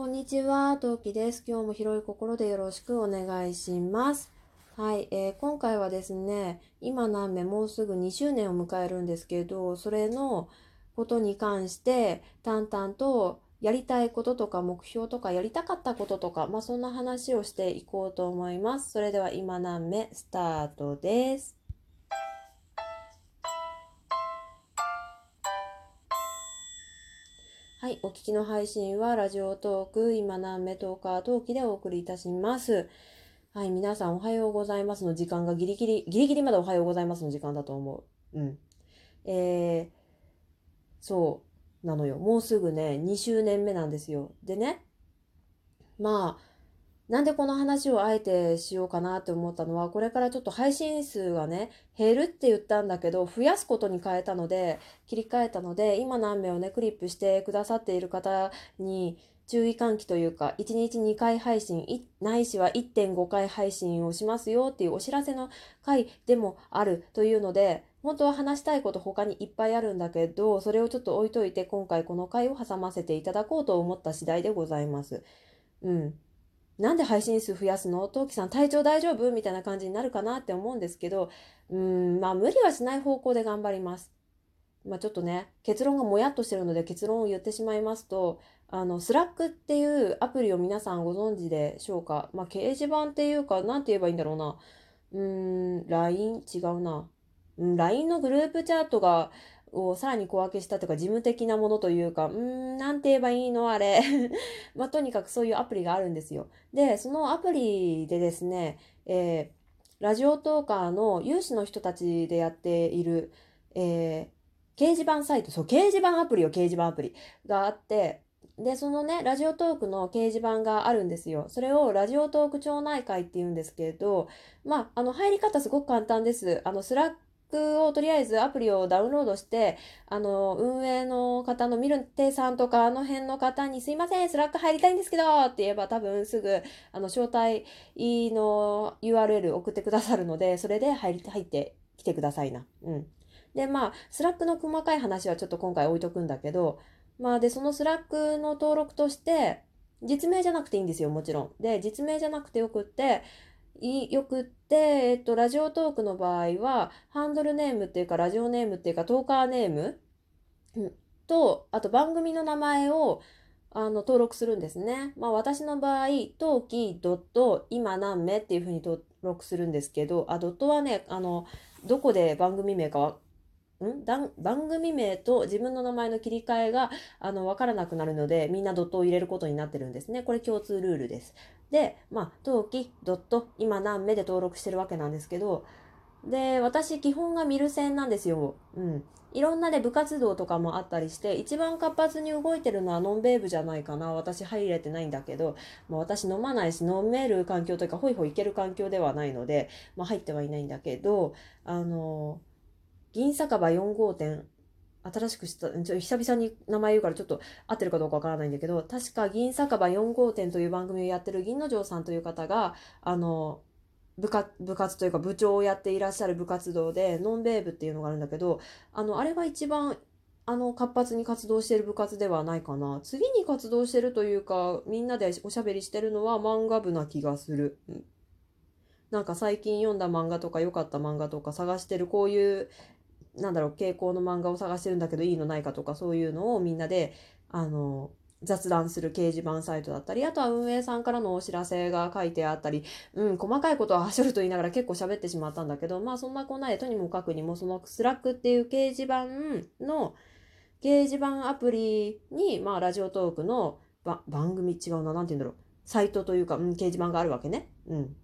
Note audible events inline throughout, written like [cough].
こんにちは、トウキです。今日も広い心でよろしくお願いします。はい、えー今回はですね、今何名もうすぐ2周年を迎えるんですけど、それのことに関して淡々とやりたいこととか目標とかやりたかったこととか、まあそんな話をしていこうと思います。それでは今何名スタートです。はい、お聞きの配信はラジオトーク、今何目トーカートーキでお送りいたします。はい、皆さんおはようございますの時間がギリギリ、ギリギリまでおはようございますの時間だと思う。うん。えー、そうなのよ。もうすぐね、2周年目なんですよ。でね、まあ、なんでこの話をあえてしようかなって思ったのは、これからちょっと配信数がね、減るって言ったんだけど、増やすことに変えたので、切り替えたので、今何名をね、クリップしてくださっている方に注意喚起というか、1日2回配信、ないしは1.5回配信をしますよっていうお知らせの回でもあるというので、本当は話したいこと他にいっぱいあるんだけど、それをちょっと置いといて、今回この回を挟ませていただこうと思った次第でございます。うん。なんで配信数増やすの？トウキさん体調大丈夫？みたいな感じになるかなって思うんですけど、うん、まあ無理はしない方向で頑張ります。まあちょっとね、結論がもやっとしてるので結論を言ってしまいますと、あの、スラックっていうアプリを皆さんご存知でしょうか？まあ掲示板っていうか、なんて言えばいいんだろうな。うーん、LINE? 違うな。うん、LINE のグループチャットが、をさらに小分けしたというか事務的なものというか、うーん、なんて言えばいいのあれ。[laughs] まあとにかくそういうアプリがあるんですよ。で、そのアプリでですね、えーラジオトーカーの有志の人たちでやっている、えー掲示板サイト、そう、掲示板アプリよ、掲示板アプリがあって、で、そのね、ラジオトークの掲示板があるんですよ。それをラジオトーク町内会って言うんですけど、まあ、あの、入り方すごく簡単です。あの、スラックをとりあえずアプリをダウンロードして、あの、運営の方のミルテさんとかあの辺の方にすいません、スラック入りたいんですけどって言えば多分すぐ、あの、招待の URL 送ってくださるので、それで入り、入ってきてくださいな。うん。で、まあ、スラックの細かい話はちょっと今回置いとくんだけど、まあ、で、そのスラックの登録として、実名じゃなくていいんですよ、もちろん。で、実名じゃなくてよくって、よくって、えっと、ラジオトークの場合は、ハンドルネームっていうか、ラジオネームっていうか、トーカーネームうんと、あと番組の名前を、あの、登録するんですね。まあ、私の場合、トーキドット今何名っていうふうに登録するんですけど、あ、ドットはね、あの、どこで番組名か、ん？番組名と自分の名前の切り替えが、あの、わからなくなるので、みんなドットを入れることになってるんですね。これ共通ルールです。で、まあ、当期ドット今何名で登録してるわけなんですけど、で、私基本がミル線なんですよ。うん。いろんなで部活動とかもあったりして、一番活発に動いてるのはノンベーブじゃないかな。私入れてないんだけど、まあ、私飲まないし飲める環境というか、ホイホイいける環境ではないので、まあ、入ってはいないんだけど、あの、銀酒場4号店、新しくした、ちょ久々に名前言うからちょっと合ってるかどうかわからないんだけど、確か銀酒場4号店という番組をやってる銀之丞さんという方が、あの、部活、部活というか部長をやっていらっしゃる部活動で、ノンベーブっていうのがあるんだけど、あの、あれが一番、あの、活発に活動している部活ではないかな。次に活動してるというか、みんなでおしゃべりしてるのは漫画部な気がする。なんか最近読んだ漫画とか良かった漫画とか探してるこういうなんだろう傾向の漫画を探してるんだけどいいのないかとかそういうのをみんなであの雑談する掲示板サイトだったりあとは運営さんからのお知らせが書いてあったり、うん、細かいことははしょると言いながら結構喋ってしまったんだけどまあそんなこんなでとにもかくにもそのスラックっていう掲示板の掲示板アプリに、まあ、ラジオトークの番組違うな何て言うんだろうサイトというか、うん、掲示板があるわけね。うん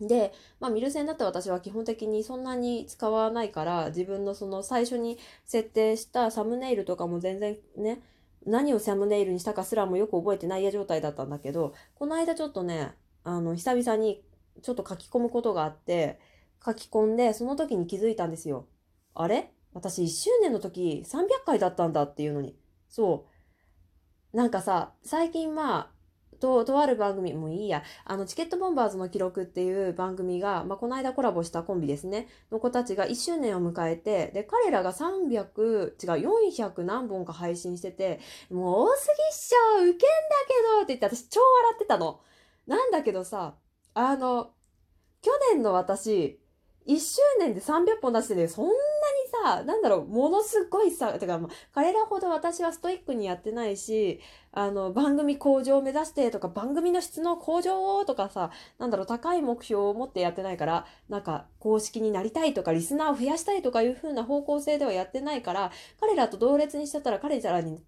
で、まあ、ミル線だって私は基本的にそんなに使わないから、自分のその最初に設定したサムネイルとかも全然ね、何をサムネイルにしたかすらもよく覚えてないや状態だったんだけど、この間ちょっとね、あの、久々にちょっと書き込むことがあって、書き込んで、その時に気づいたんですよ。あれ？私1周年の時300回だったんだっていうのに。そう。なんかさ、最近まあ、と、とある番組、もういいや、あの、チケットボンバーズの記録っていう番組が、まあ、この間コラボしたコンビですね、の子たちが1周年を迎えて、で、彼らが300、違う、400何本か配信してて、もう多すぎっしょウケんだけどって言って私超笑ってたの。なんだけどさ、あの、去年の私、1周年で300本出してね、そんなにさ、なんだろう、ものすごいさ、てか、まあ、彼らほど私はストイックにやってないし、あの、番組向上を目指してとか、番組の質の向上をとかさ、なんだろう、高い目標を持ってやってないから、なんか、公式になりたいとか、リスナーを増やしたいとかいう風な方向性ではやってないから、彼らと同列にしちゃったら彼らに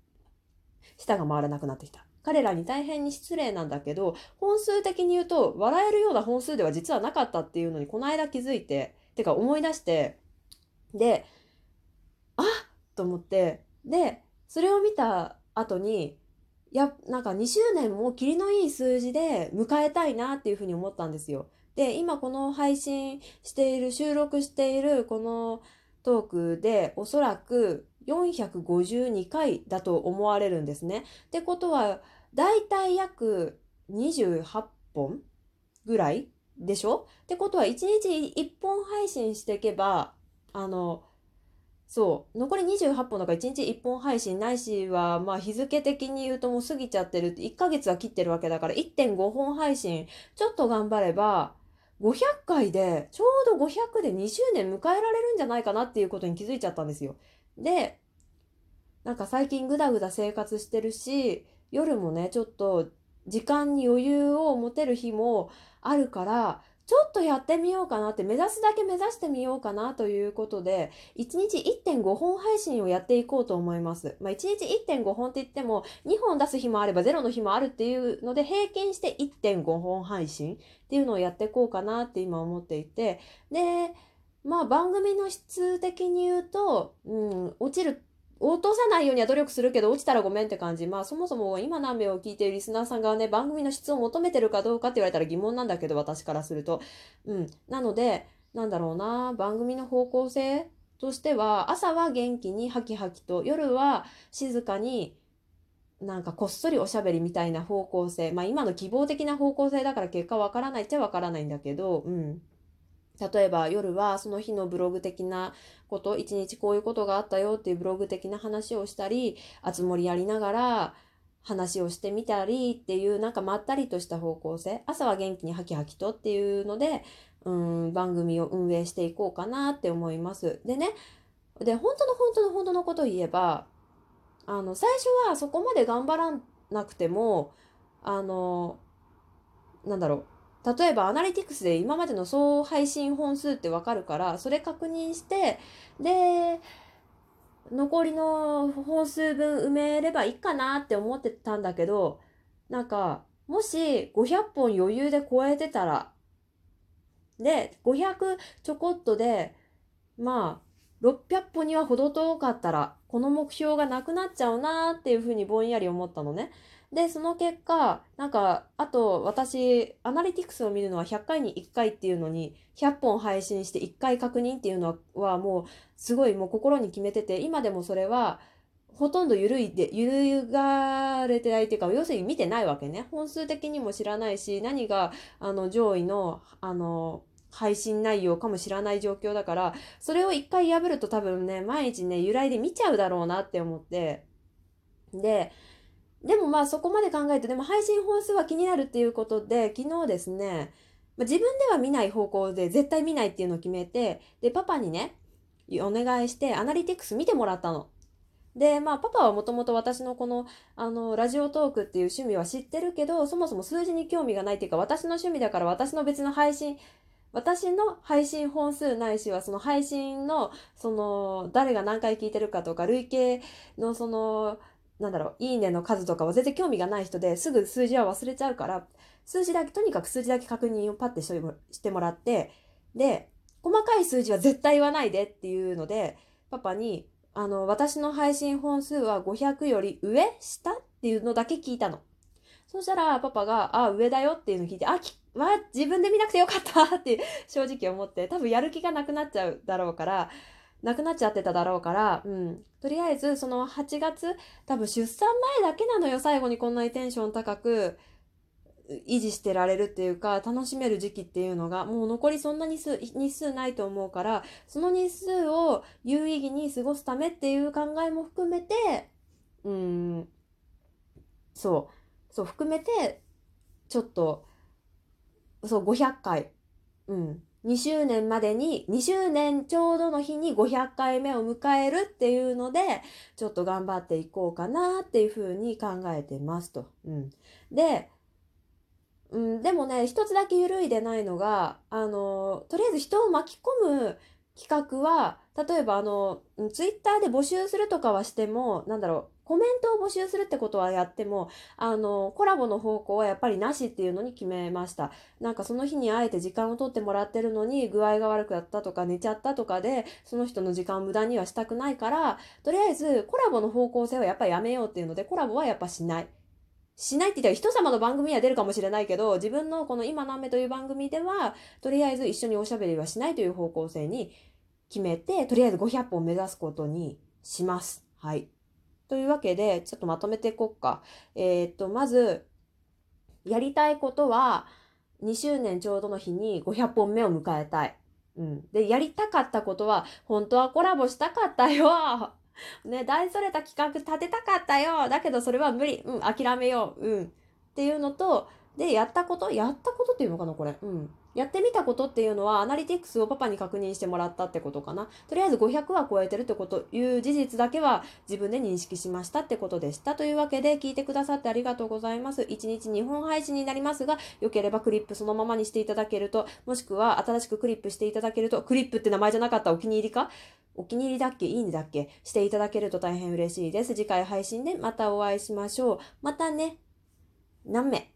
舌が回らなくなってきた。彼らに大変に失礼なんだけど、本数的に言うと、笑えるような本数では実はなかったっていうのに、この間気づいて、てか思い出して、で、あっと思って、で、それを見た後に、いや、なんか2周年も霧のいい数字で迎えたいなっていうふうに思ったんですよ。で、今この配信している、収録しているこのトークでおそらく452回だと思われるんですね。ってことは、だいたい約28本ぐらいでしょ？ってことは1日1本配信していけば、あの、そう、残り28本だから1日1本配信ないしは、まあ日付的に言うともう過ぎちゃってるって、1ヶ月は切ってるわけだから1.5本配信、ちょっと頑張れば、500回で、ちょうど500で2周年迎えられるんじゃないかなっていうことに気づいちゃったんですよ。で、なんか最近ぐだぐだ生活してるし、夜もね、ちょっと時間に余裕を持てる日もあるから、ちょっとやってみようかなって、目指すだけ目指してみようかなということで、1日1.5本配信をやっていこうと思います。まあ、1日1.5本って言っても、2本出す日もあれば0の日もあるっていうので、平均して1.5本配信っていうのをやっていこうかなって今思っていて、で、まあ番組の質的に言うと、うん、落ちる落とさないようには努力するけど落ちたらごめんって感じ。まあそもそも今何名を聞いているリスナーさんがね、番組の質を求めてるかどうかって言われたら疑問なんだけど、私からすると。うん。なので、なんだろうな、番組の方向性としては、朝は元気にハキハキと、夜は静かになんかこっそりおしゃべりみたいな方向性。まあ今の希望的な方向性だから結果わからないっちゃわからないんだけど、うん。例えば夜はその日のブログ的なこと、一日こういうことがあったよっていうブログ的な話をしたり、あつ森やりながら話をしてみたりっていうなんかまったりとした方向性。朝は元気にハキハキとっていうので、うん、番組を運営していこうかなって思います。でね、で、本当の本当の本当のことを言えば、あの、最初はそこまで頑張らなくても、あの、なんだろう、例えばアナリティクスで今までの総配信本数ってわかるから、それ確認して、で、残りの本数分埋めればいいかなって思ってたんだけど、なんか、もし500本余裕で超えてたら、で、500ちょこっとで、まあ、600本には程遠かったら、この目標がなくなっちゃうなっていうふうにぼんやり思ったのね。で、その結果、なんか、あと私、アナリティクスを見るのは100回に1回っていうのに、100本配信して1回確認っていうのはもう、すごいもう心に決めてて、今でもそれは、ほとんど緩いで、揺がれてないっていうか、要するに見てないわけね。本数的にも知らないし、何が、あの、上位の、あの、配信内容かも知らない状況だから、それを一回破ると多分ね、毎日ね、由来で見ちゃうだろうなって思って、で、でもまあそこまで考えて、でも配信本数は気になるっていうことで、昨日ですね、ま、自分では見ない方向で絶対見ないっていうのを決めて、で、パパにね、お願いしてアナリティクス見てもらったの。で、まあ、パパはもともと私のこの、あの、ラジオトークっていう趣味は知ってるけど、そもそも数字に興味がないっていうか、私の趣味だから私の別の配信、私の配信本数ないしは、その配信の、その、誰が何回聞いてるかとか、累計のその、なんだろう、いいねの数とかは全然興味がない人ですぐ数字は忘れちゃうから、数字だけ、とにかく数字だけ確認をパッてしてもらって、で、細かい数字は絶対言わないでっていうので、パパに、あの、私の配信本数は500より上下っていうのだけ聞いたの。そしたら、パパが、あ、上だよっていうのを聞いて、あ、き、わ、自分で見なくてよかったって正直思って、多分やる気がなくなっちゃうだろうから、なくなっちゃってただろうから、うん。とりあえず、その8月、多分出産前だけなのよ、最後にこんなにテンション高く、維持してられるっていうか楽しめる時期っていうのがもう残りそんなに数日数ないと思うからその日数を有意義に過ごすためっていう考えも含めてうん。そう。そう含めてちょっとそう500回。うん。2周年までに2周年ちょうどの日に500回目を迎えるっていうのでちょっと頑張っていこうかなっていうふうに考えてますと。うん、でうん、でもね、一つだけ緩いでないのが、あの、とりあえず人を巻き込む企画は、例えばあの、ツイッターで募集するとかはしても、なんだろう、コメントを募集するってことはやっても、あの、コラボの方向はやっぱりなしっていうのに決めました。なんかその日にあえて時間を取ってもらってるのに具合が悪くなったとか寝ちゃったとかで、その人の時間を無駄にはしたくないから、とりあえずコラボの方向性はやっぱりやめようっていうので、コラボはやっぱしない。しないって言ったら人様の番組には出るかもしれないけど、自分のこの今何目という番組では、とりあえず一緒におしゃべりはしないという方向性に決めて、とりあえず500本目指すことにします。はい。というわけで、ちょっとまとめていこっか。えー、っと、まず、やりたいことは、2周年ちょうどの日に500本目を迎えたい。うん。で、やりたかったことは、本当はコラボしたかったよ [laughs] ね、大それた企画立てたかったよ。だけどそれは無理。うん、諦めよう。うん。っていうのと、で、やったことやったことっていうのかなこれ。うん。やってみたことっていうのは、アナリティクスをパパに確認してもらったってことかな。とりあえず500は超えてるってこという事実だけは自分で認識しましたってことでした。というわけで、聞いてくださってありがとうございます。1日2本配信になりますが、よければクリップそのままにしていただけると、もしくは新しくクリップしていただけると、クリップって名前じゃなかったお気に入りか？お気に入りだっけいいんだっけしていただけると大変嬉しいです。次回配信でまたお会いしましょう。またね。何名？